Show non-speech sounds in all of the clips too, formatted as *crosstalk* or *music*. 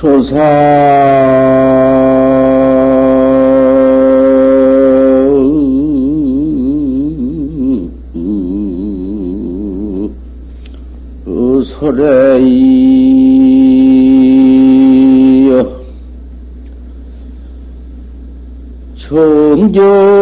조사. 설레이여 정전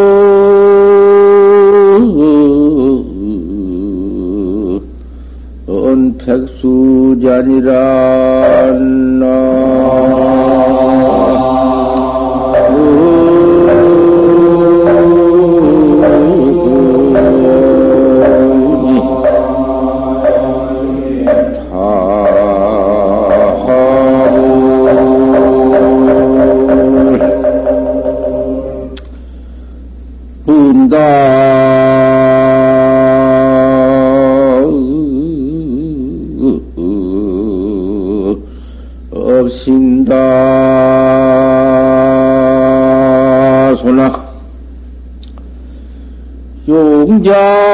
조사설에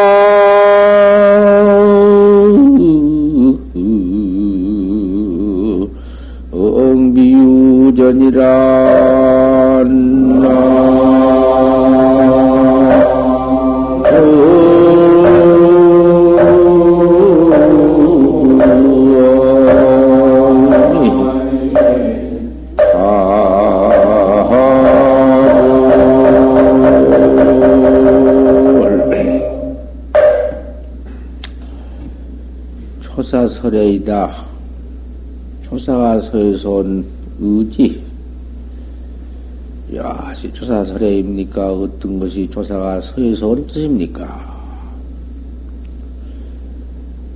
이다. 조사가 서에서 온 의지. 야, 조사설에입니까? 어떤 것이 조사가 서에서 온 뜻입니까?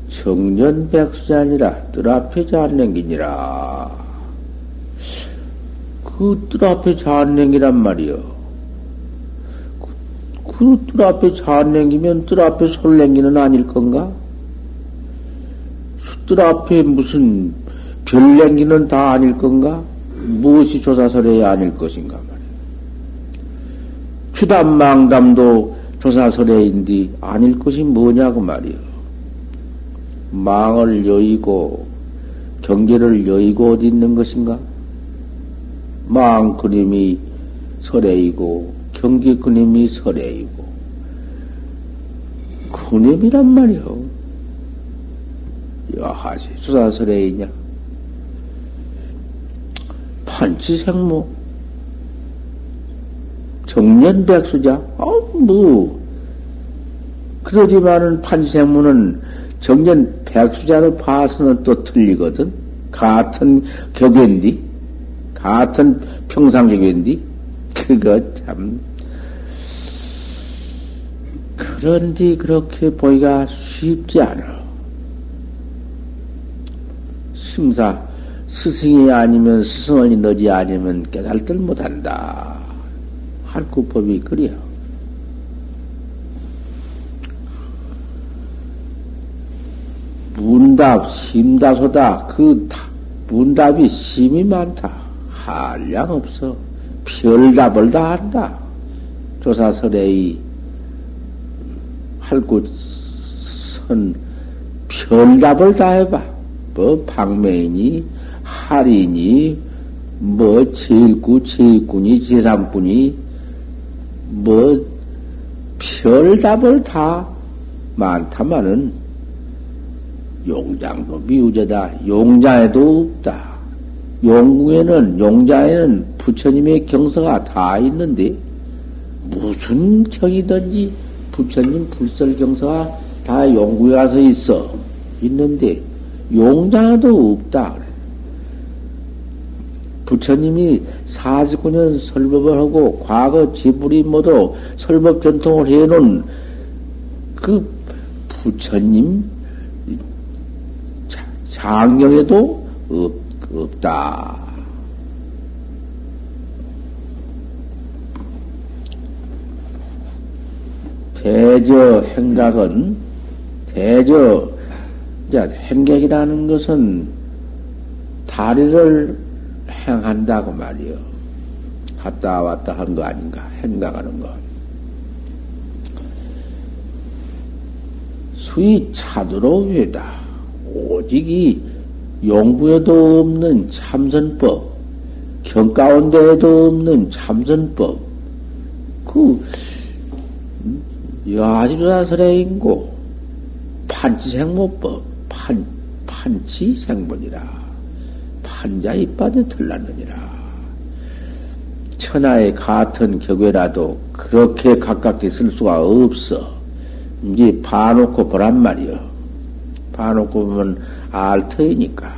청년 백수자 아니라 뜰 앞에 자안냉기니라. 그 뜰 앞에 자안냉기란 말이요. 그 뜰 앞에 자안냉기면 뜰 앞에 솔냉기는 아닐 건가? 뜰 앞에 무슨 별냉기는 다 아닐 건가? 무엇이 조사설에 아닐 것인가 말이야. 추담망담도 조사설에인디 아닐 것이 뭐냐고 말이야. 망을 여의고 경계를 여의고 어디 있는 것인가? 망 그림이 설레이고 경계 그림이 설레이고 그림이란 말이요. 여하시 수사설에 있냐? 판치생모 정년백수자 어, 뭐 그러지만은 판치생모는 정년 백수자를 봐서는 또 틀리거든. 같은 격인디, 같은 평상격인디, 그거 참. 그런데 그렇게 보기가 쉽지 않아. 심사 스승이 아니면 스승을 너지 아니면 깨달들 못한다. 할구법이 그래요. 문답, 심다소다. 그 문답이 심이 많다. 한량 없어. 별답을 다 한다. 조사설의 할구선 별답을 다 해봐. 뭐 방매인이 할인이 뭐 제일구 제일꾼이 제삼꾼이 뭐 별답을 다 많다마는 용장도 미우제다. 용자에도 없다. 용궁에는 용자에는 부처님의 경서가 다 있는데 무슨 경이든지 부처님 불설 경서가 다 용궁에 가서 있어 있는데 용자도 없다. 부처님이 49년 설법을 하고 과거 지불이 모두 설법 전통을 해놓은 그 부처님 장경에도 없, 없다. 대저 행각은 대저 자, 행객이라는 것은 다리를 행한다고 말이요. 갔다 왔다 한 거 아닌가? 행각하는 거. 수이 차도로 회다. 오직 이 용부에도 없는 참선법, 경 가운데에도 없는 참선법, 그, 야지조사설행인고, 판치생모법, 판, 판치생문이라. 판자 이빠에 털났느니라. 천하의 같은 격외라도 그렇게 가깝게 쓸 수가 없어. 이제 봐놓고 보란 말이요. 봐놓고 보면 알 터이니까.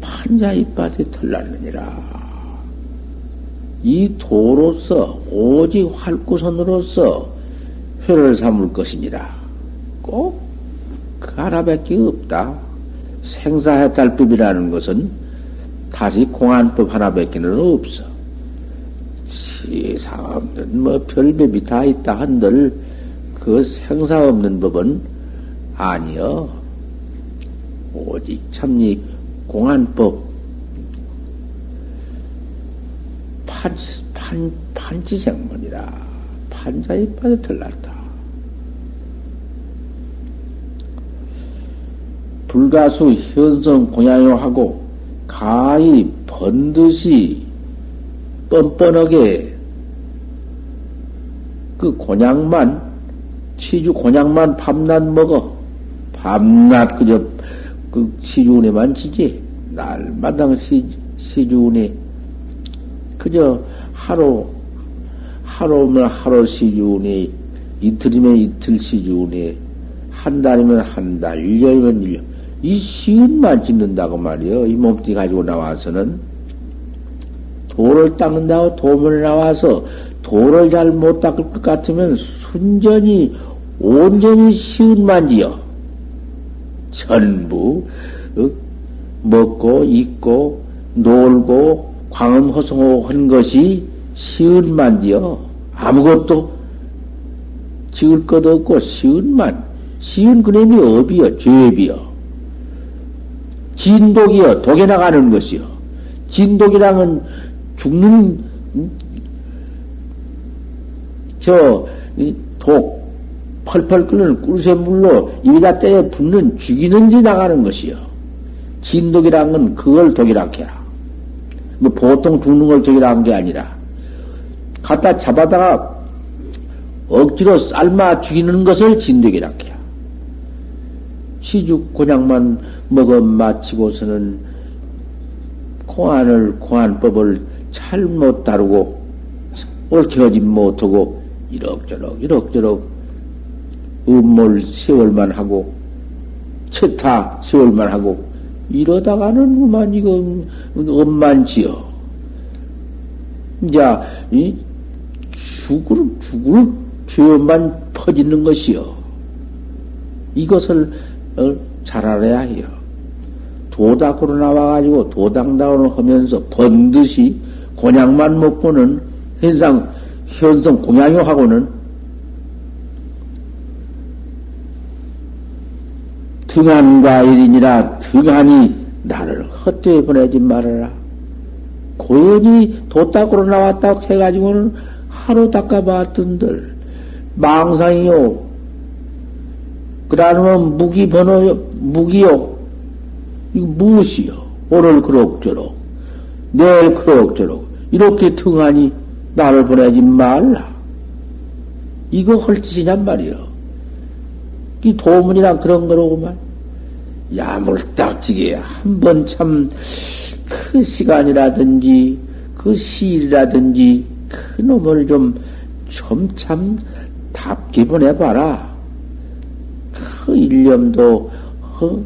판자 이빠에 털났느니라. 이 도로서 오직 활구선으로서 회를 삼을 것이니라. 꼭 그 하나밖에 없다. 생사해탈법이라는 것은 다시 공안법 하나밖에는 없어. 세상 없는 뭐 별법이 다 있다 한들 그 생사 없는 법은 아니여. 오직 참니 공안법 판, 판, 판지생문이라 판자에 빠져 들났다. 불가수 현성 공양요하고 가히 번듯이 뻔뻔하게 그 곤약만 치주 곤약만 밤낮 먹어 밤낮 그저 그 시주운에만 치지 날마당 시, 시주운에 그저 하루 하루면 하루 시주운에 이틀이면 이틀 시주운에 한 달이면 한 달, 1년이면 1년. 이 시은만 짓는다고 말이요. 이 몸뚱이 가지고 나와서는 돌을 닦는다고 도문에 나와서 돌을 잘못 닦을 것 같으면 순전히 온전히 시은만 지어. 전부 어? 먹고 입고 놀고 광음 허송하고 한 것이 시은만 지어. 아무것도 지을 것 없고 시은만. 시은 그림이 업이여, 죄비여. 진독이여 독에 나가는 것이여. 진독이랑은 죽는 저독 펄펄 끓는 꿀샘물로 입에다 때려 붓는 죽이는지 나가는 것이여. 진독이란 건 그걸 독이라 해라. 뭐 보통 죽는 걸 독이라 한 게 아니라 갖다 잡아다가 억지로 삶아 죽이는 것을 진독이라 해야. 시죽 곤약만 먹어 마치고서는 공안을, 공안법을 잘못 다루고, 옳게 하지 못하고, 이럭저럭, 이럭저럭, 음몰 세월만 하고, 채타 세월만 하고, 이러다가는 그만 이거 엄만지요. 이제, 이 죽을, 죽을 죄만 퍼지는 것이요. 이것을 어, 잘 알아야 해요. 도닥으로 나와가지고 도당다운을 하면서 번듯이 곤약만 먹고는 현상, 현성 공양요하고는 등한과 일이니라 등한이 나를 헛되이 보내지 말아라. 고연히 도닦으로 나왔다고 해가지고는 하루 닦아봤던들 망상이요. 그러면 무기 번호요, 무기요. 이거 무엇이요? 오늘 그럭저럭, 내일 그럭저럭, 이렇게 등하니 나를 보내지 말라. 이거 헐 짓이냔 말이요. 이 도문이랑 그런 거로구만. 야물딱지게 한 번 참 그 시간이라든지 그 시일이라든지 그 놈을 좀 좀 참 답게 보내봐라. 그 일념도 허,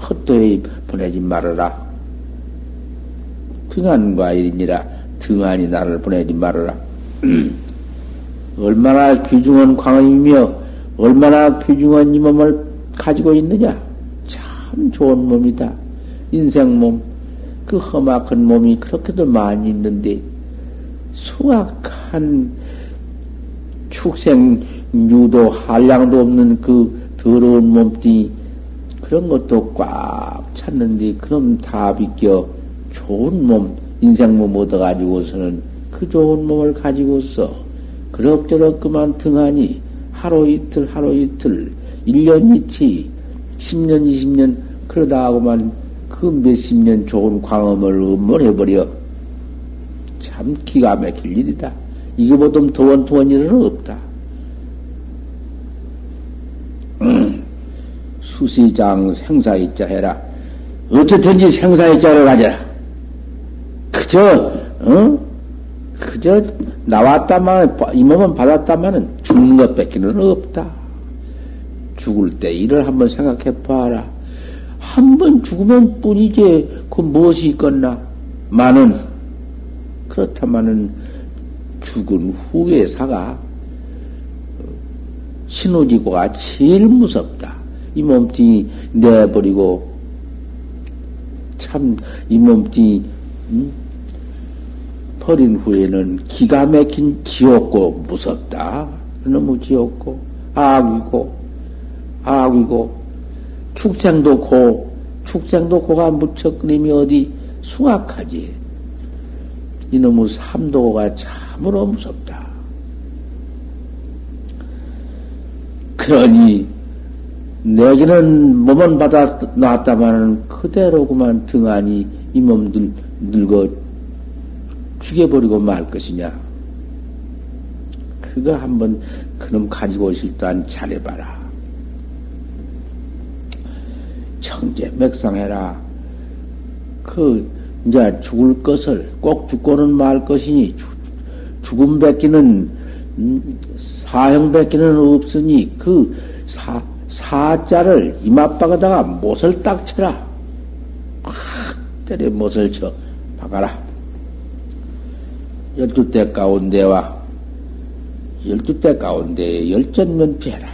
헛되이 보내지 말아라. 등한과 일이니라 등한이 나를 보내지 말아라. *clears throat* 얼마나 귀중한 광이며 얼마나 귀중한 이 몸을 가지고 있느냐? 참 좋은 몸이다. 인생 몸. 그 험악한 몸이 그렇게도 많이 있는데 수악한 축생 유도 한량도 없는 그 더러운 몸뚱이 그런 것도 꽉 찼는데 그럼 다 비껴 좋은 몸 인생 몸 얻어가지고서는 그 좋은 몸을 가지고서 그럭저럭 그만 등하니 하루 이틀, 하루 이틀, 1년 이치, 10년, 20년, 그러다 하고만 그 몇십 년 좋은 광음을 음모해버려. 참 기가 막힐 일이다. 이거보다 더원 더원 일은 없다. 음, 수시장 생사이자 해라. 어쨌든지 생사이자를 가져라. 그저, 어? 그저 나왔다만, 이 몸은 받았다마는 죽는 것 뺏기는 없다. 죽을 때 일을 한번 생각해 봐라. 한 번 죽으면 뿐이지, 그 무엇이 있겠나? 많은, 그렇다마는 죽은 후에 사가, 신우지고가 제일 무섭다. 이 몸뚱이 내버리고, 참, 이 몸뚱이, 음? 버린 후에는 기가 막힌 지옥고 무섭다. 너무 지옥고, 악이고, 악이고, 축생도 고, 축생도 고가 무척 그림이 어디 숭악하지. 이놈의 삼도가 참으로 무섭다. 그러니, 내게는 몸은 받아 놨다마는 그대로구만 등하니 이 몸들 늙어 죽여버리고 말 것이냐. 그거 한번 그놈 가지고 있을 또한 잘해봐라. 청제 맥상해라. 그, 이제 죽을 것을 꼭 죽고는 말 것이니, 죽, 죽음 뱉기는, 음, 사형 뱉기는 없으니, 그 사, 사자를 이맛박에다가 못을 딱 쳐라. 확 때려 못을 쳐 박아라. 열두 대 가운데와 열두 대 가운데 열전 면피해라.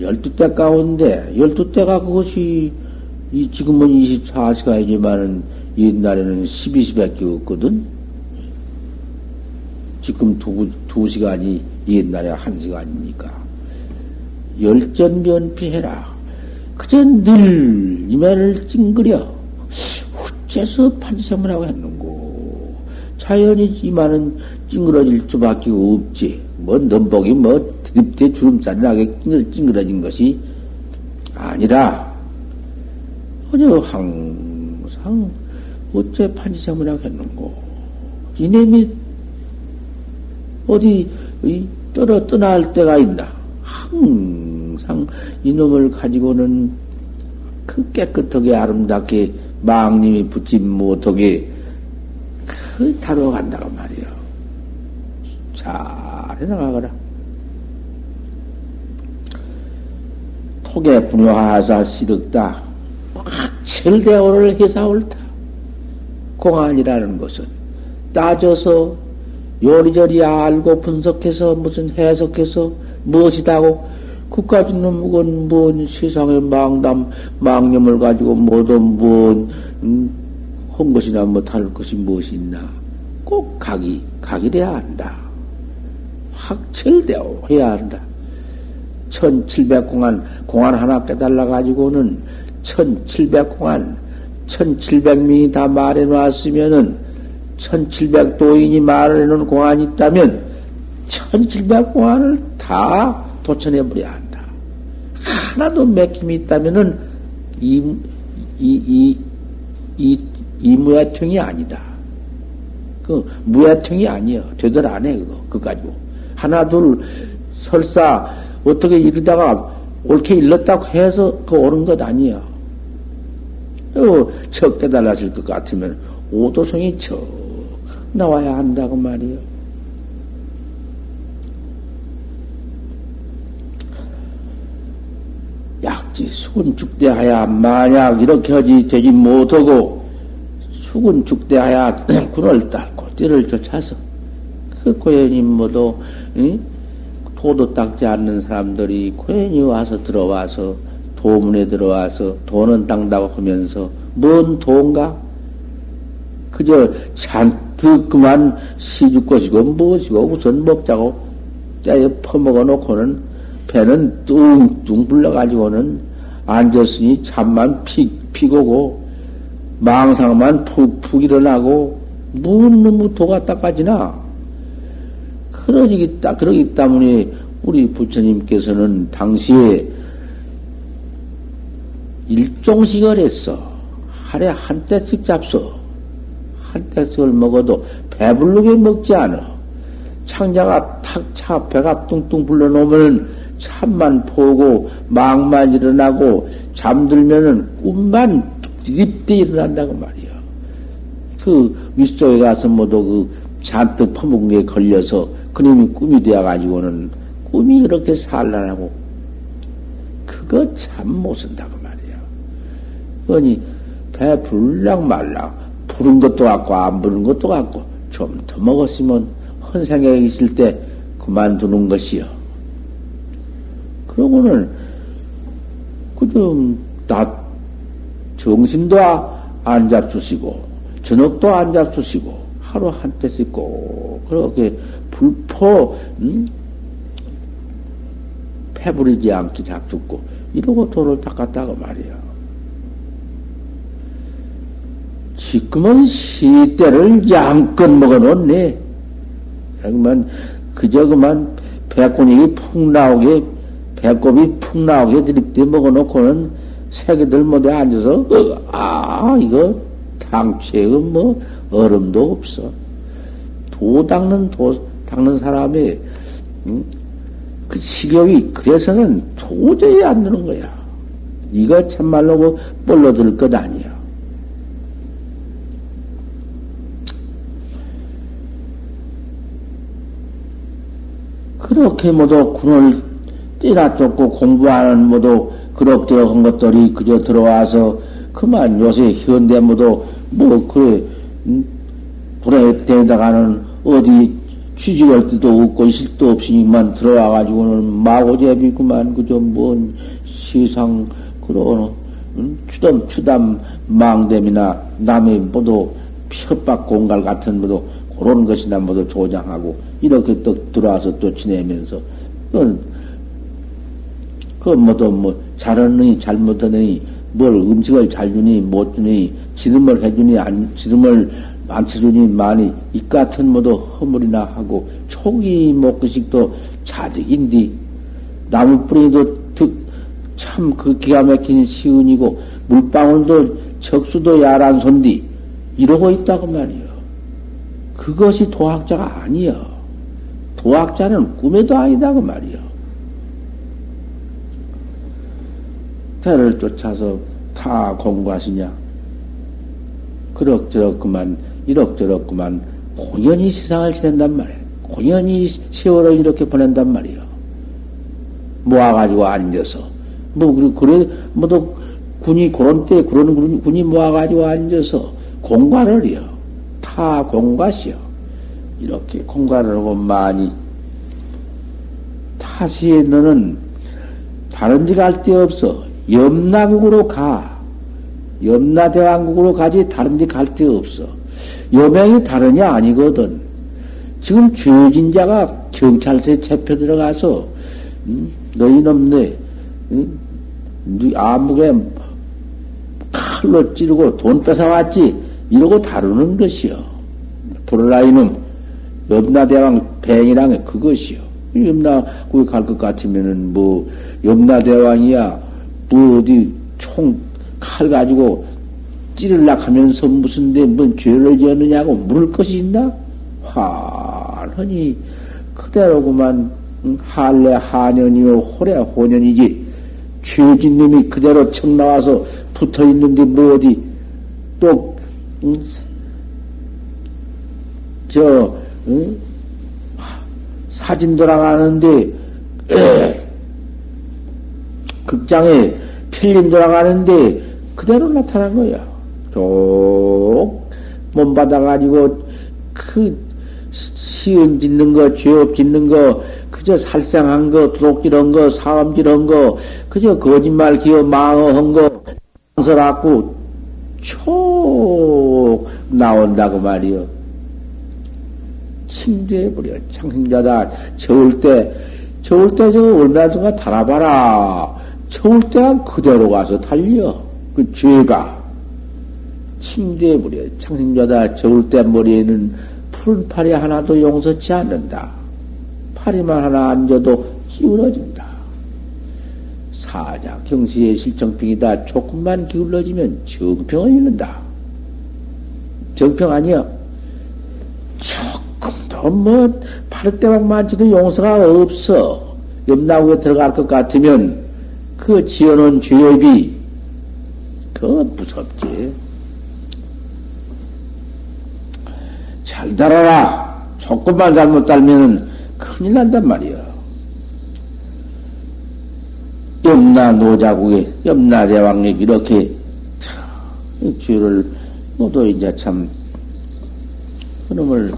열두 대 가운데 열두 대가 그것이 이 지금은 24시간이지만은 옛날에는 12시밖에 없거든. 지금 두, 두 시간이 옛날에 한 시간입니까? 열전면피해라. 그저 늘 이면을 찡그려. 어째서 판지생물하고 했는고. 자연이지만은 찡그러질 수밖에 없지. 뭐, 넘복이 뭐, 드립대 주름살이 나게 찡그러진 것이 아니라, 어저 항상, 어째 판지생물하고 했는고. 이놈이 어디, 떨어 떠날 때가 있나. 항상 이놈을 가지고는 그 깨끗하게 아름답게 망님이 붙지 못하게 그 다뤄간다고 말이요. 잘 해나가거라. 톡에 분효하사 시득다. 확철대오를 해사 옳다. 공안이라는 것은 따져서 요리저리 알고 분석해서 무슨 해석해서 무엇이다고 그까지는 무건 뭔 세상의 망담 망념을 가지고 모두 뭔 음, 한 것이나 못할 것이 무엇이 있나. 꼭 각이 각이 돼야 한다. 확철되어 해야 한다. 천칠백 공안 공안 하나 깨달라 가지고는 천칠백 공안 천칠백 명이 다 말해 놨으면은 천칠백 도인이 말해 놓은 공안이 있다면 천칠백 공안을 다 도천해 버려야 한다. 하나도 맥힘이 있다면은 이, 이, 이, 이, 이 무야청이 아니다. 그 무야청이 아니여. 되들 안 해, 그거. 그거 가지고. 하나, 둘, 설사, 어떻게 이러다가 옳게 일렀다고 해서 그 옳은 것 아니야. 어, 척 깨달았을 것 같으면 오도성이 척 나와야 한다고 말이요. 약지 수군축대하야 만약 이렇게 하지 되지 못하고 수군축대하야 *clears throat* 군을 딸고 띠를 쫓아서 그 고연이 모두 응? 도도 닦지 않는 사람들이 고연히 와서 들어와서 도문에 들어와서 돈은 땅다고 하면서 뭔 돈가? 그저 잔뜩 그만 시줄 것이고 무엇이고 우선 먹자고 때에 퍼먹어 놓고는 배는 뚱뚱 불러가지고는 앉았으니 잠만 피, 피고고, 망상만 푹푹 일어나고, 무슨 놈의 도가 닦아지나? 그러기, 그러기 때문에 우리 부처님께서는 당시에 일종식을 했어. 하루에 한 때씩 잡숴. 한 때씩을 먹어도 배불르게 먹지 않아. 창자가 탁 차, 배가 뚱뚱 불러놓으면 참만 보고, 망만 일어나고, 잠들면은 꿈만 딥디 일어난다고 말이야. 그 윗속에 가서 모두 그 잔뜩 퍼먹은 게 걸려서 그놈이 꿈이 되어가지고는 꿈이 이렇게 산란하고, 그거 참 못 쓴다고 말이야. 그러니, 배 불락 말락, 부른 것도 같고, 안 부른 것도 같고, 좀 더 먹었으면 헌생에 있을 때 그만두는 것이요. 그러고는, 그좀, 나, 정신도 안 잡수시고, 저녁도 안 잡수시고, 하루 한 때씩 꼭, 그렇게 불포, 음? 패부리지 않게 잡숫고, 이러고 돌을 닦았다고 말이야. 지금은 시대를 양껏 먹어놓네. 그만, 그저 그만 배꼽이 푹 나오게, 배꼽이 푹 나오게 드립대 먹어놓고는 새끼들 못에 앉아서, 어, 아, 이거 당최 뭐, 얼음도 없어. 도 닦는, 도 닦는 사람이, 음? 그 식욕이, 그래서는 도저히 안 되는 거야. 이거 참말로 뭐, 뻘로 들것 아니야. 그렇게 모두 군을 띠나 쫓고 공부하는 모두 그럭저럭 한 것들이 그저 들어와서 그만 요새 현대 모두 뭐 그래 음, 불에 대다가는 어디 취직할 때도 없고 실도 없으니만 들어와가지고는 마고제비구만. 그저 뭔 세상 그런 음, 추담 추담 망됨이나 남의 모두 협박 공갈 같은 모두 그런 것이나 모두 조장하고 이렇게 또 들어와서 또 지내면서 그건 그 뭐도 뭐 잘하느니 잘못하느니 뭘 음식을 잘 주니 못 주니 지름을 해주니 안 지름을 안 쳐주니 많이 이 같은 모두 허물이나 하고 초기 먹기식도 자득인디 나무뿌리도 참 그 기가 막힌 시운이고 물방울도 적수도 야란 손디 이러고 있다고 말이요. 그것이 도학자가 아니여. 도학자는 꿈에도 아니다 그 말이요. 대를 쫓아서 다 공부하시냐? 그럭저럭 그만 이럭저럭 그만 공연히 세상을 지낸단 말이야. 공연히 세월을 이렇게 보낸단 말이야. 모아가지고 앉아서 뭐 그래 뭐도 군이 그런 때 그런 군이 모아가지고 앉아서 공과를 해요. 타 공과시요. 이렇게 공간을 하고 많이 타시에 너는 다른 데 갈 데 없어. 염라국으로 가. 염라대왕국으로 가지 다른 데 갈 데 없어. 여명이 다르냐 아니거든. 지금 죄진 자가 경찰서에 잡혀 들어가서 음, 너희 놈네 음, 아무게 칼로 찌르고 돈 뺏어왔지 이러고 다루는 것이요. 보라이놈 염라대왕 뱅이랑 그것이요. 염라 거기 갈 것 같으면은 뭐 염라대왕이야 뭐 어디 총 칼 가지고 찌르려 하면서 무슨 데뭔 죄를 지었느냐고 물을 것이 있나? 환하니 그대로구만 할래 하년이요 호래 호년이지 죄진 놈이 그대로 청 나와서 붙어 있는데 뭐 어디 또 응? 저 응? 사진 돌아가는데 *clears throat* 극장에 필름 돌아가는데 그대로 나타난 거야. 쭉 몸 받아가지고 그 시은 짓는 거, 죄업 짓는 거, 그저 살생한 거, 도둑질한 거, 사음질한 거, 그저 거짓말 기어 망어한 거, 상설하고 촉 나온다고 말이요. 침대에 버려. 창생자다. 저울 때, 저울 때 저거 얼마나 동안 달아봐라. 때 그대로 가서 달려. 그 죄가. 침대에 버려. 창생자다. 저울 때 머리에는 푸른 팔이 하나도 용서치 않는다. 팔이만 하나 앉아도 기울어진다. 사자 경시의 실정평이다. 조금만 기울어지면 정평을 잃는다. 정평 아니야. 조금도 뭐 파릇대박 만지도 용서가 없어. 염나무에 들어갈 것 같으면 그 지어놓은 죄업이 그 무섭지. 잘 달아라. 조금만 잘못 달면은 큰일 난단 말이야. 염나 노자국에 염나 대왕이 이렇게 참 죄를 모두 이제 참 그놈을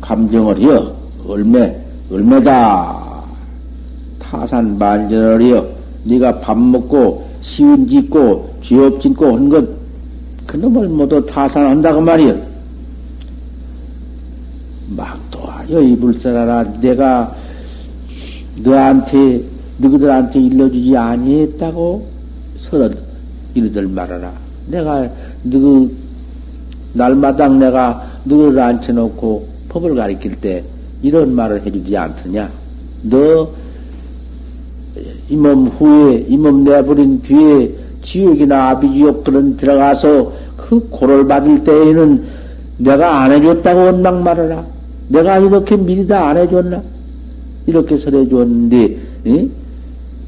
감정을 해요. 얼매 얼매다 타산 만전을이여 네가 밥 먹고 시운 짓고 죄업 짓고 한 것 그놈을 모두 타산한다고 말이여. 막도하여 이불 살아라 내가 너한테 너희들한테 일러주지 아니했다고 서로 이르들 말하라. 내가 너희 날마당 내가 너희를 앉혀놓고 법을 가리킬 때 이런 말을 해주지 않더냐? 너 이 몸 후에 이 몸 내버린 뒤에 지옥이나 아비지옥 그런 들어가서 그 고를 받을 때에는 내가 안 해줬다고 원망 말하라. 내가 이렇게 미리 다 안 해줬나? 이렇게 설해 줬는데, 응?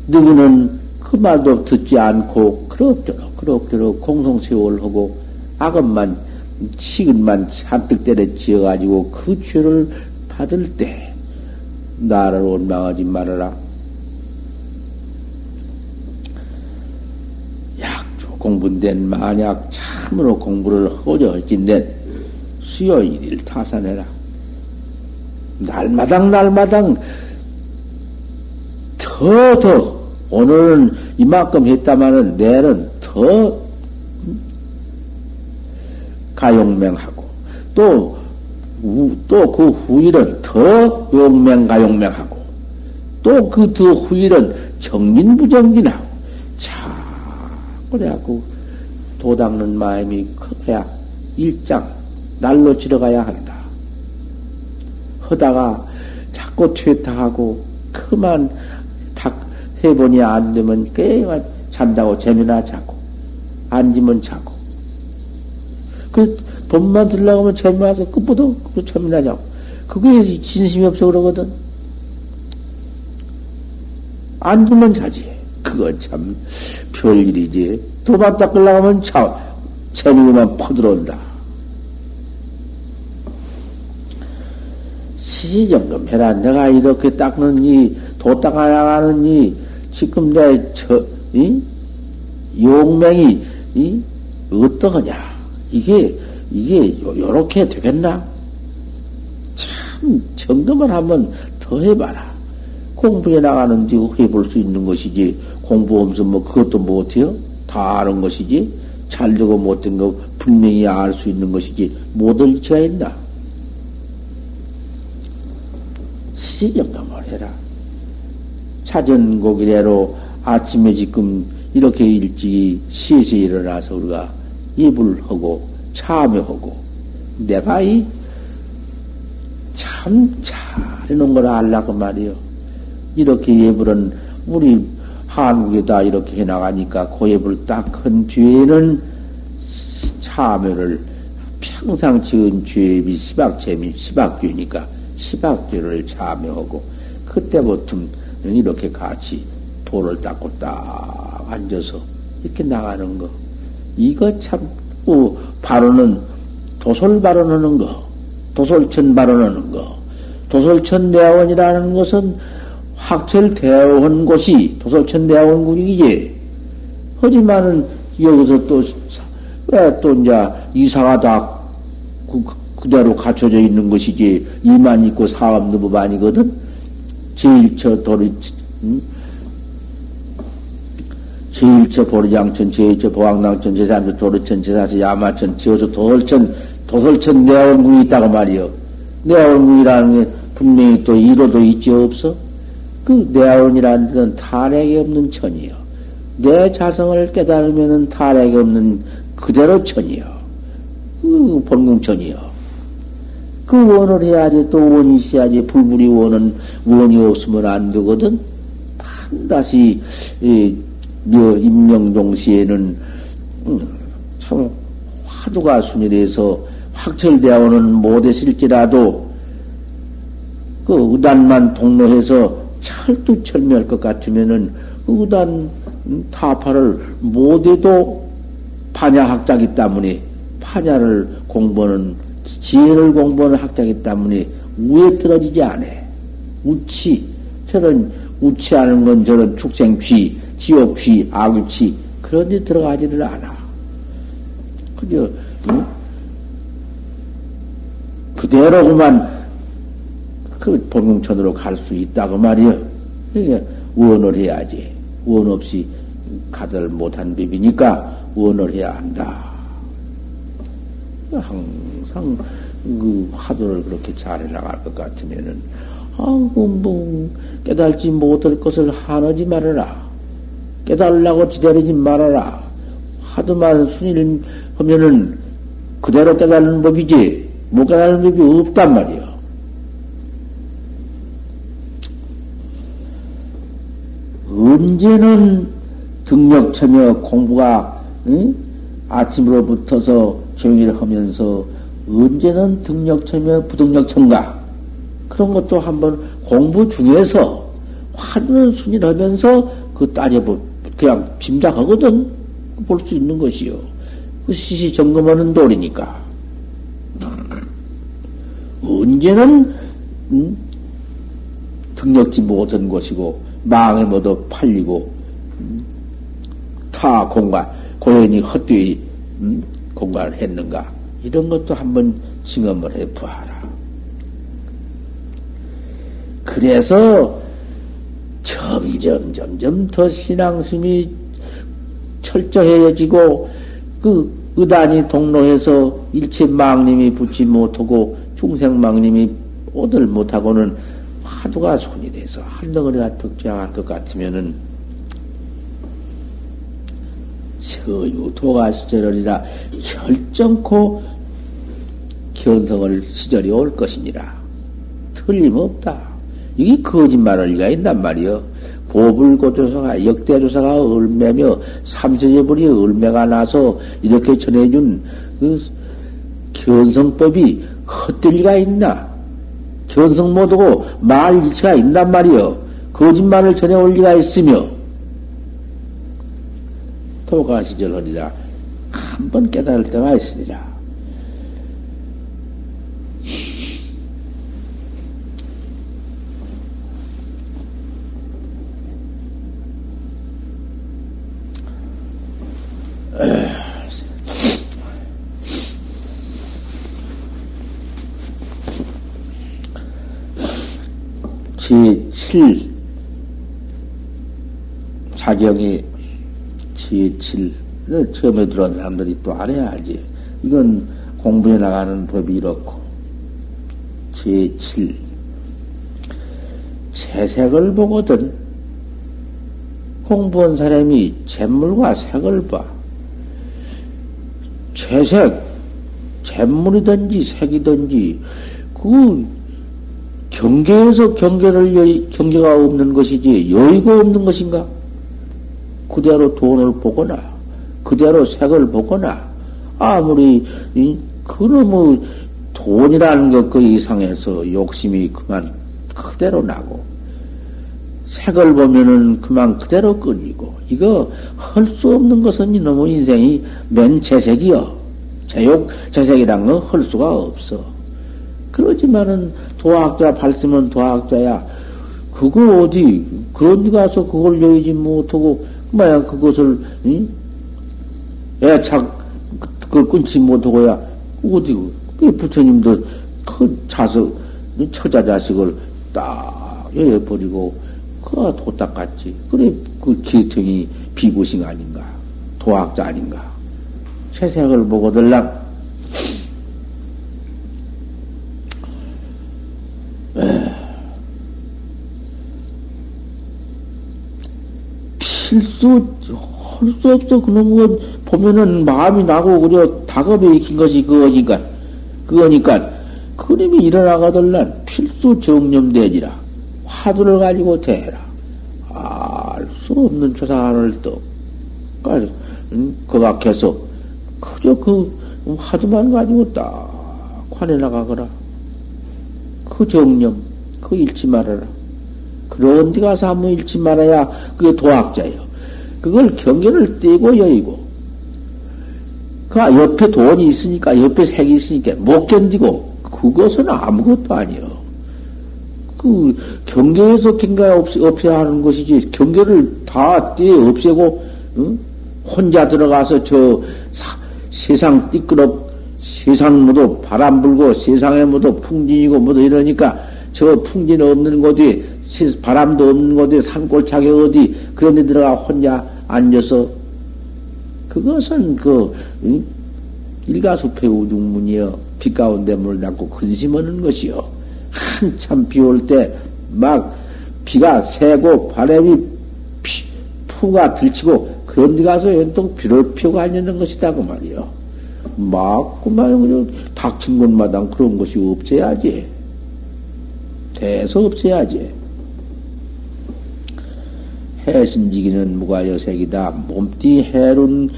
너희는 그 말도 듣지 않고 그럭저럭 그럭저럭 공성세월 하고 악업만 식은만 잔뜩 때려 지어가지고 그 죄를 받을 때 나를 원망하지 말아라. 약조 공부된 만약 참으로 공부를 허저 할진된 수요 일일 타산해라. 날마당 날마당 더, 더, 오늘은 이만큼 했다마는 내일은 더 가용맹하고, 또, 또 그 후일은 더 용맹가용맹하고, 또그더 후일은 정진부정진하고, 자, 그래갖고 도닦는 마음이 커야 일장 날로 지러가야 한다. 하다가 자꾸 퇴타하고 그만 세 번이 안 되면 꽤만 잔다고 재미나 자고 앉으면 자고. 그 법만 들라고 하면 재미나서 끝보다 그 재미나 자고. 그게 진심이 없어 그러거든. 앉으면 자지 그건 참 별일이지 도박 닦으려고 하면 자 재미만 퍼들어온다 시시점검 해라 내가 이렇게 도닦아 나가는 이 지금 내 저, 이? 용맹이, 이? 어떠하냐? 이게, 이게, 요렇게 되겠나? 참, 점검을 한번 더 해봐라. 공부해 나가는데 해볼 수 있는 것이지, 공부 없으면 뭐 그것도 못해요? 다 아는 것이지, 잘 되고 못된 거 분명히 알 수 있는 것이지, 못할 리치가 있나? 시정점을 해라. 사전곡이래로 아침에 지금 이렇게 일찍이 시에서 일어나서 우리가 입을 하고 참여하고 내가 이 참 잘해놓은 걸 알라고 말이요. 이렇게 예불은 우리 한국에다 이렇게 해나가니까 그 예불 딱한 뒤에는 참여를 평상 지은 죄비 시박죄미 시박죄니까 시박죄를 참여하고 그때부터 이렇게 같이 돌을 닦고 딱 앉아서 이렇게 나가는 거. 이거 참, 어, 바로는 도솔 발언하는 거, 도솔천 발언하는 거, 도솔천 대학원이라는 것은 학철 대학원 곳이 도솔천 대학원국이지. 하지만은 여기서 또, 왜또 이제 이사가 다 그, 그대로 갖춰져 있는 것이지. 이만 있고 사업 너무 아니거든. 제일처 도리, 음? 제일처 보리장천, 제일처 보왕당천, 제삼처 도르천, 제사처 야마천, 지어서 도설천, 도설천 내원궁이 있다고 말이요. 내원궁이라는 게 분명히 또 이로도 있지 없어? 그 내원이라는 데는 탈핵이 없는 천이요. 내 자성을 깨달으면은 탈핵이 없는 그대로 천이요. 그 본궁천이요. 그 원을 해야지 또 원이 있어야지 불불이 원은 원이 없으면 안 되거든. 반드시 며 임명종시에는 음, 참 화두가 순일해서 확철되어 오는 못했을지라도 그 의단만 동로해서 철두철미할 것 같으면은 그 의단 타파를 못해도 파냐학자기 때문에 파냐를 공부하는 지혜를 공부하는 학자기 때문에 우에 떨어지지 않아. 우치 저런 우치하는 건 저런 축생취, 지옥취, 악취 그런 데 들어가지를 않아. 그저 응? 그대로 그만 그 본궁천으로 갈 수 있다고 말이여. 그러니까 원을 해야지. 원 없이 가들 못한 법이니까 원을 해야 한다. 항상 그 화두를 그렇게 잘 해 나갈 것 같으면은 아뭐 뭐 깨달지 못할 것을 하지 말아라. 깨달으려고 지대리지 말아라. 하도만 순위를 하면은 그대로 깨달는 법이지 못 깨달는 법이 없단 말이야. 언제는 등력처며 공부가 응? 아침으로부터서 조용히 하면서 언제는 등력처며 부등력처인가 그런 것도 한번 공부 중에서 화두는 순일하면서 그 따져보 그냥 짐작하거든 볼 수 있는 것이요. 그 시시 점검하는 도리니까 언제는 음? 등력지 못한 것이고 망에 모두 팔리고 음? 타 공간 고연히 헛되이 음? 공간을 했는가 이런 것도 한번 증언을 해 보아라. 그래서 점점 점점 더 신앙심이 철저해지고 그 의단이 동로해서 일체 망님이 붙지 못하고 중생 망님이 오들 못하고는 화두가 손이 돼서 한 덩어리가 득장할 것 같으면은 서유 도가 시절이라 결정코 견성을 시절이 올 것이니라. 틀림없다. 이게 거짓말할 리가 있단 말이여. 보불고조사가 역대조사가 얼매며 삼세제불이 얼매가 나서 이렇게 전해준 그 견성법이 헛될 리가 있나? 견성 못하고 말 일체가 있단 말이여. 거짓말을 전해 올 리가 있으며 도가 시절하리라 한 번 깨달을 때가 있으리라. 제7 자경이 제7 처음에 들어온 사람들이 또 알아야지. 이건 공부해 나가는 법이 이렇고 제7 채색을 보거든 공부한 사람이 잿물과 색을 봐. 채색, 잿물이든지 색이든지 그 경계에서 경계를 여, 경계가 없는 것이지 여의가 없는 것인가? 그대로 돈을 보거나 그대로 색을 보거나 아무리 그놈의 돈이라는 것 그 이상해서 욕심이 그만 그대로 나고 색을 보면은 그만 그대로 끌리고 이거 할 수 없는 것은 이놈의 인생이 맨 재색이여 재욕 재색이란 건 할 수가 없어. 그러지만은 도학자 발심은 도학자야. 그거 어디 그런 데 가서 그걸 여의지 못하고 뭐야 그것을 응? 애착 그걸 끊지 못하고야 어디 그 부처님도 큰 자석 처자 자식을 딱 여여버리고 그가 도딱 같지. 그래 그 기통이 비구싱 아닌가 도학자 아닌가 세상을 보고 들랑 필수 할 수 없어 그놈 거 보면은 마음이 나고 그려 다급에 익힌 것이 그거니까 그거니까 그림이 일어나거들란 필수 정념대지라 화두를 가지고 대해라. 알 수 없는 조상을 또, 그각해서 그저 그 화두만 가지고 딱 관해 나가거라. 그 정념, 그 잃지 말아라. 그런 데 가서 한번 잃지 말아야 그게 도학자예요. 그걸 경계를 떼고 여의고, 그 옆에 돈이 있으니까, 옆에 색이 있으니까 못 견디고, 그것은 아무것도 아니요. 그 경계에서 경계 없, 없애야 하는 것이지, 경계를 다 떼 없애고, 응? 혼자 들어가서 저 사, 세상 띠끄럽, 세상 모두 바람 불고 세상에 모두 풍진이고 모두 이러니까 저 풍진 없는 곳이 바람도 없는 곳에 산골차게 어디 그런 데 들어가 혼자 앉아서 그것은 그 응? 일가수패 우중문이여 비 가운데 물 닦고 근심하는 것이요. 한참 비 올 때 막 비가 새고 바람이 피, 푸가 들치고 그런 데 가서 연통 비를 피우고 앉는 것이다 그 말이요. 막 그만 그냥 닥친 곳마다 그런 것이 없어야지. 대서 없어야지 해신지기는 무과여색이다. 몸띠 해룬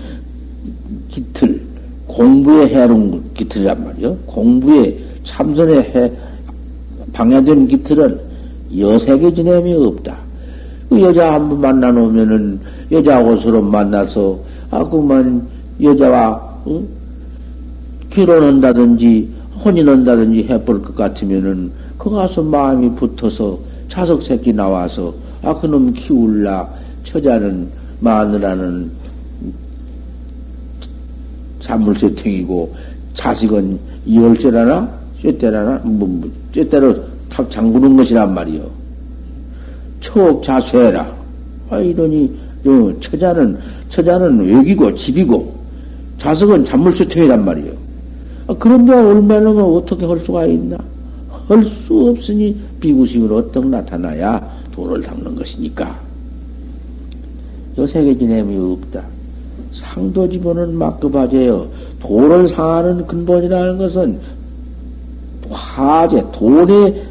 기틀, 공부에 해룬 기틀이란 말이요. 공부에 참선에 해, 방해된 기틀은 여색의 지냄이 없다. 그 여자 한 번 만나놓으면은 여자하고 서로 만나서, 아, 그만 여자와, 어? 결혼한다든지, 혼인한다든지 해볼 것 같으면은, 그 가서 마음이 붙어서 자석 새끼 나와서 아, 그놈 키울라. 처자는, 마누라는 잔물세탱이고, 자식은 이월째라나? 쇠때라나? 뭐, 뭐, 쇠때로 탁 잠그는 것이란 말이요. 촉 자쇠라. 아, 이러니, 어, 처자는, 처자는 외기고, 집이고, 자식은 잔물세탱이란 말이요. 아, 그런데 얼마나 어떻게 할 수가 있나? 할 수 없으니 비구식으로 어떻게 나타나야 돈을 닦는 것이니까. 요세계 지냄이 없다. 상도 집어는 막급하제요. 돈을 상하는 근본이라는 것은 화제, 돈에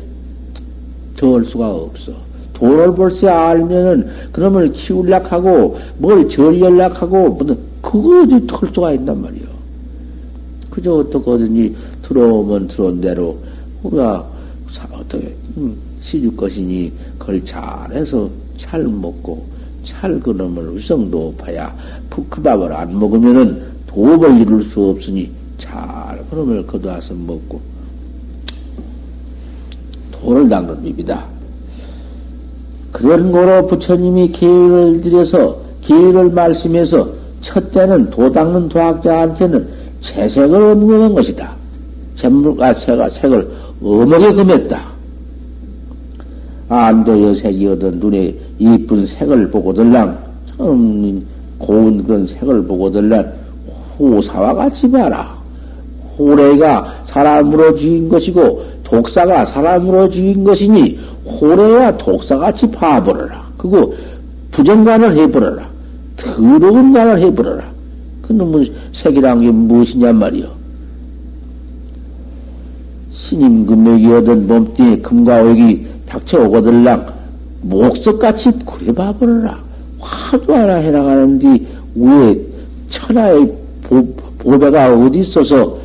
더할 수가 없어. 돈을 벌써 알면은, 그놈을 키울락 하고, 뭘 절연락 하고, 그거 어디 털 수가 있단 말이요. 그저 어떻게든지 들어오면 들어온 대로, 우리가, 어떻게, 음, 시줄 것이니 그걸 잘해서 잘 먹고 잘 그놈을 의성도 파야 그 밥을 안 먹으면은 도업을 이룰 수 없으니 잘 그놈을 거두어서 먹고 돈을 닦는 법이다. 그런 거로 부처님이 기회를 들여서 기회를 말씀해서 첫 때는 도 닦는 도학자한테는 채색을 얻는 것이다. 잼물가 채가 책을 어묵에 금했다. 안도 여색이 얻은 눈에 이쁜 색을 보고들랑 참 고운 그런 색을 보고들란 호사와 같이 봐라. 호래가 사람으로 지은 것이고 독사가 사람으로 지은 것이니 호래와 독사같이 봐버려라. 그거 부정관을 해버려라. 더러운 관을 해버려라. 그놈의 색이란 게 무엇이냐 말이요. 신임 금맥이 얻은 몸뚱이 금과 옥이 닥쳐오거들랑 목석같이 그래 봐버려라. 화도 하나 해나가는데 왜 천하의 보, 보배가 어디 있어서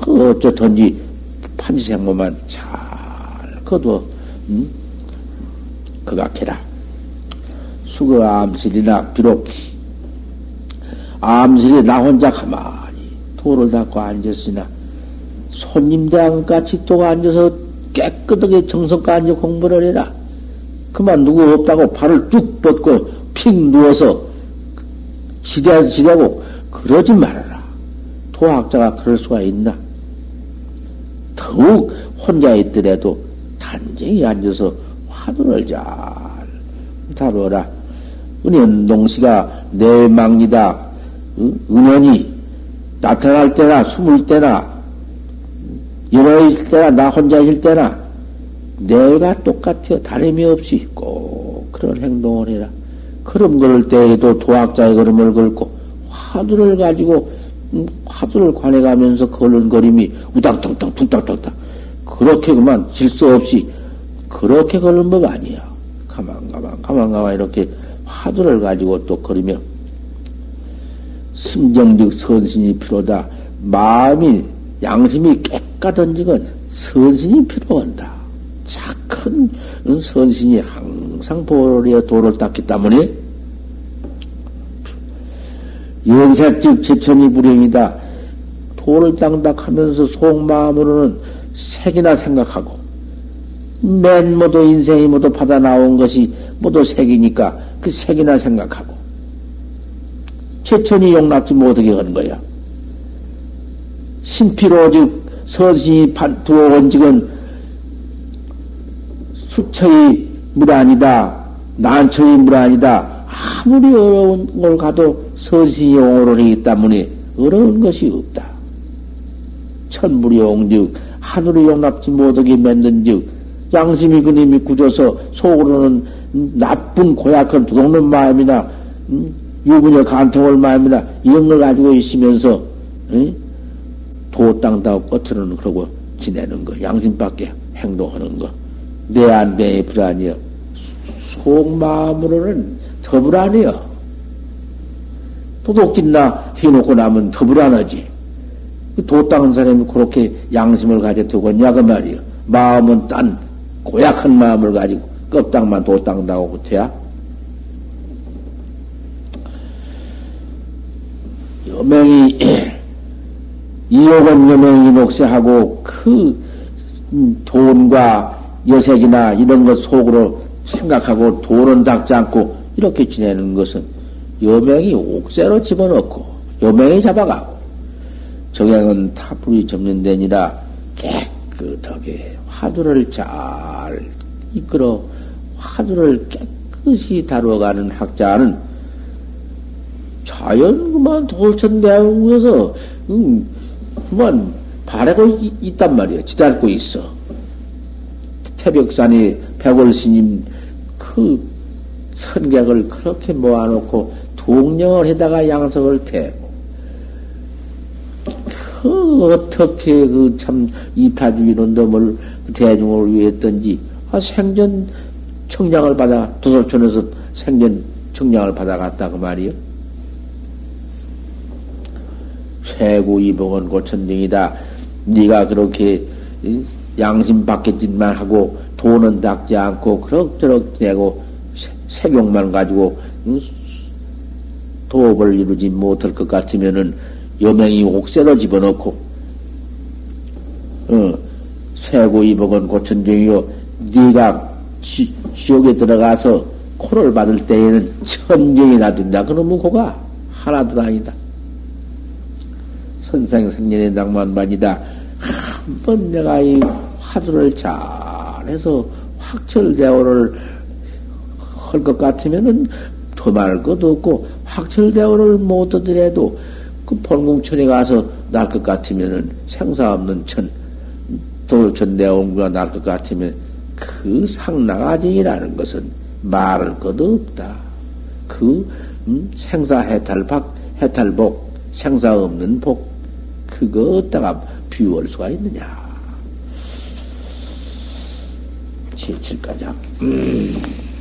그 어쩌든지 판지생모만 잘 거둬 응? 그각해라. 수거 암실이나 비록 암실에 나 혼자 가만히 돌을 닦고 앉았으나 손님들 같이 또 앉아서 깨끗하게 앉아 공부를 해라. 그만 누구 없다고 발을 쭉 뻗고 픽 누워서 지대, 지대고 그러지 말아라. 도학자가 그럴 수가 있나? 더욱 혼자 있더라도 단정히 앉아서 화두를 잘 다루어라. 은연 동시가 내망니다 은연이 나타날 때나 숨을 때나 여러 있을 때나 나 혼자 있을 때나 내가 똑같아요. 다름이 없이 꼭 그런 행동을 해라. 걸음 걸을 때에도 도학자의 걸음을 걸고 화두를 가지고 음, 화두를 관해가면서 걸은 걸음이 우당탕탕 퉁탕탕탕 그렇게 그만 질서 없이 그렇게 걸는 법 아니야. 가만 가만 가만 가만 이렇게 화두를 가지고 또 걸으며 승정적 선신이 필요다. 마음이 양심이 깨끗한지건 선신이 필요한다. 착한 선신이 항상 보리에 도를 닦기 때문에 연색즉 제천이 불행이다. 도를 땅닥하면서 속마음으로는 색이나 생각하고 맨 모두 인생이 모두 받아 나온 것이 모두 색이니까 그 색이나 생각하고 최천이 용납지 못하게 하는 거야. 신피로 즉 서신이 들어온 직은 수처의 물아니다 난처의 물아니다 아무리 어려운 걸 가도 서신이 하기 때문에 어려운 것이 없다. 천물이 용즉 하늘이 용납지 못하게 만든 즉 양심이 그님이 굳어서 속으로는 나쁜 고약한 두둑는 마음이나 음, 유부녀 간통할 마음이나 이런 걸 가지고 있으면서 도땅다고 겉으로는 그러고 지내는 거 양심밖에 행동하는 거. 내 안배에 불안이여. 속마음으로는 더 불안해요 도둑질나 해놓고 나면 더 불안하지. 도 닦은 사람이 그렇게 양심을 가져 두겠냐 그 말이요 마음은 딴 고약한 마음을 가지고 껍딱만 도 닦는다고 그태야. 여명이 이욕은 여명이 녹세하고 그 음, 돈과 여색이나 이런 것 속으로 생각하고 돈은 닦지 않고 이렇게 지내는 것은 여명이 옥새로 집어넣고 여명이 잡아가고 정양은 타불이 접는데니라 깨끗하게 화두를 잘 이끌어 화두를 깨끗이 다루어가는 학자는 자연 그만 돌천대왕에서 음, 그 만 바라고 있, 단 말이야. 지달고 있어. 태백산이 백월 스님 그 선객을 그렇게 모아놓고 동령을 해다가 양석을 태고 그 어떻게 그 참 이타주의는 놈을 대중을 위했던지 아 생전 청량을 받아 도솔촌에서 생전 청량을 받아갔다 그 말이요. 최고 이복은 고천등이다. 네가 그렇게 양심 받겠짓만 하고 돈은 닦지 않고 그럭저럭 내고 색용만 가지고 도업을 이루지 못할 것 같으면은 여명이 옥새로 집어넣고 어, 최고 이복은 고천중이요 네가 지, 지옥에 들어가서 코를 받을 때에는 천정이 나든다 그러면 코가 하나도 아니다. 선생생년의 낭만만이다. 한 번 내가 이 화두를 잘해서 확철대오를 할 것 같으면은 더 말할 것도 없고 확철대오를 못 하더라도 그 본궁천에 가서 날 것 같으면은 생사 없는 천 도천 내온구가 날 것 같으면 그 상나가정이라는 것은 말할 것도 없다. 그 음, 생사 해탈박 해탈복 생사 없는 복 그거 어디다가 비유할 수가 있느냐. 제칠가장. 음.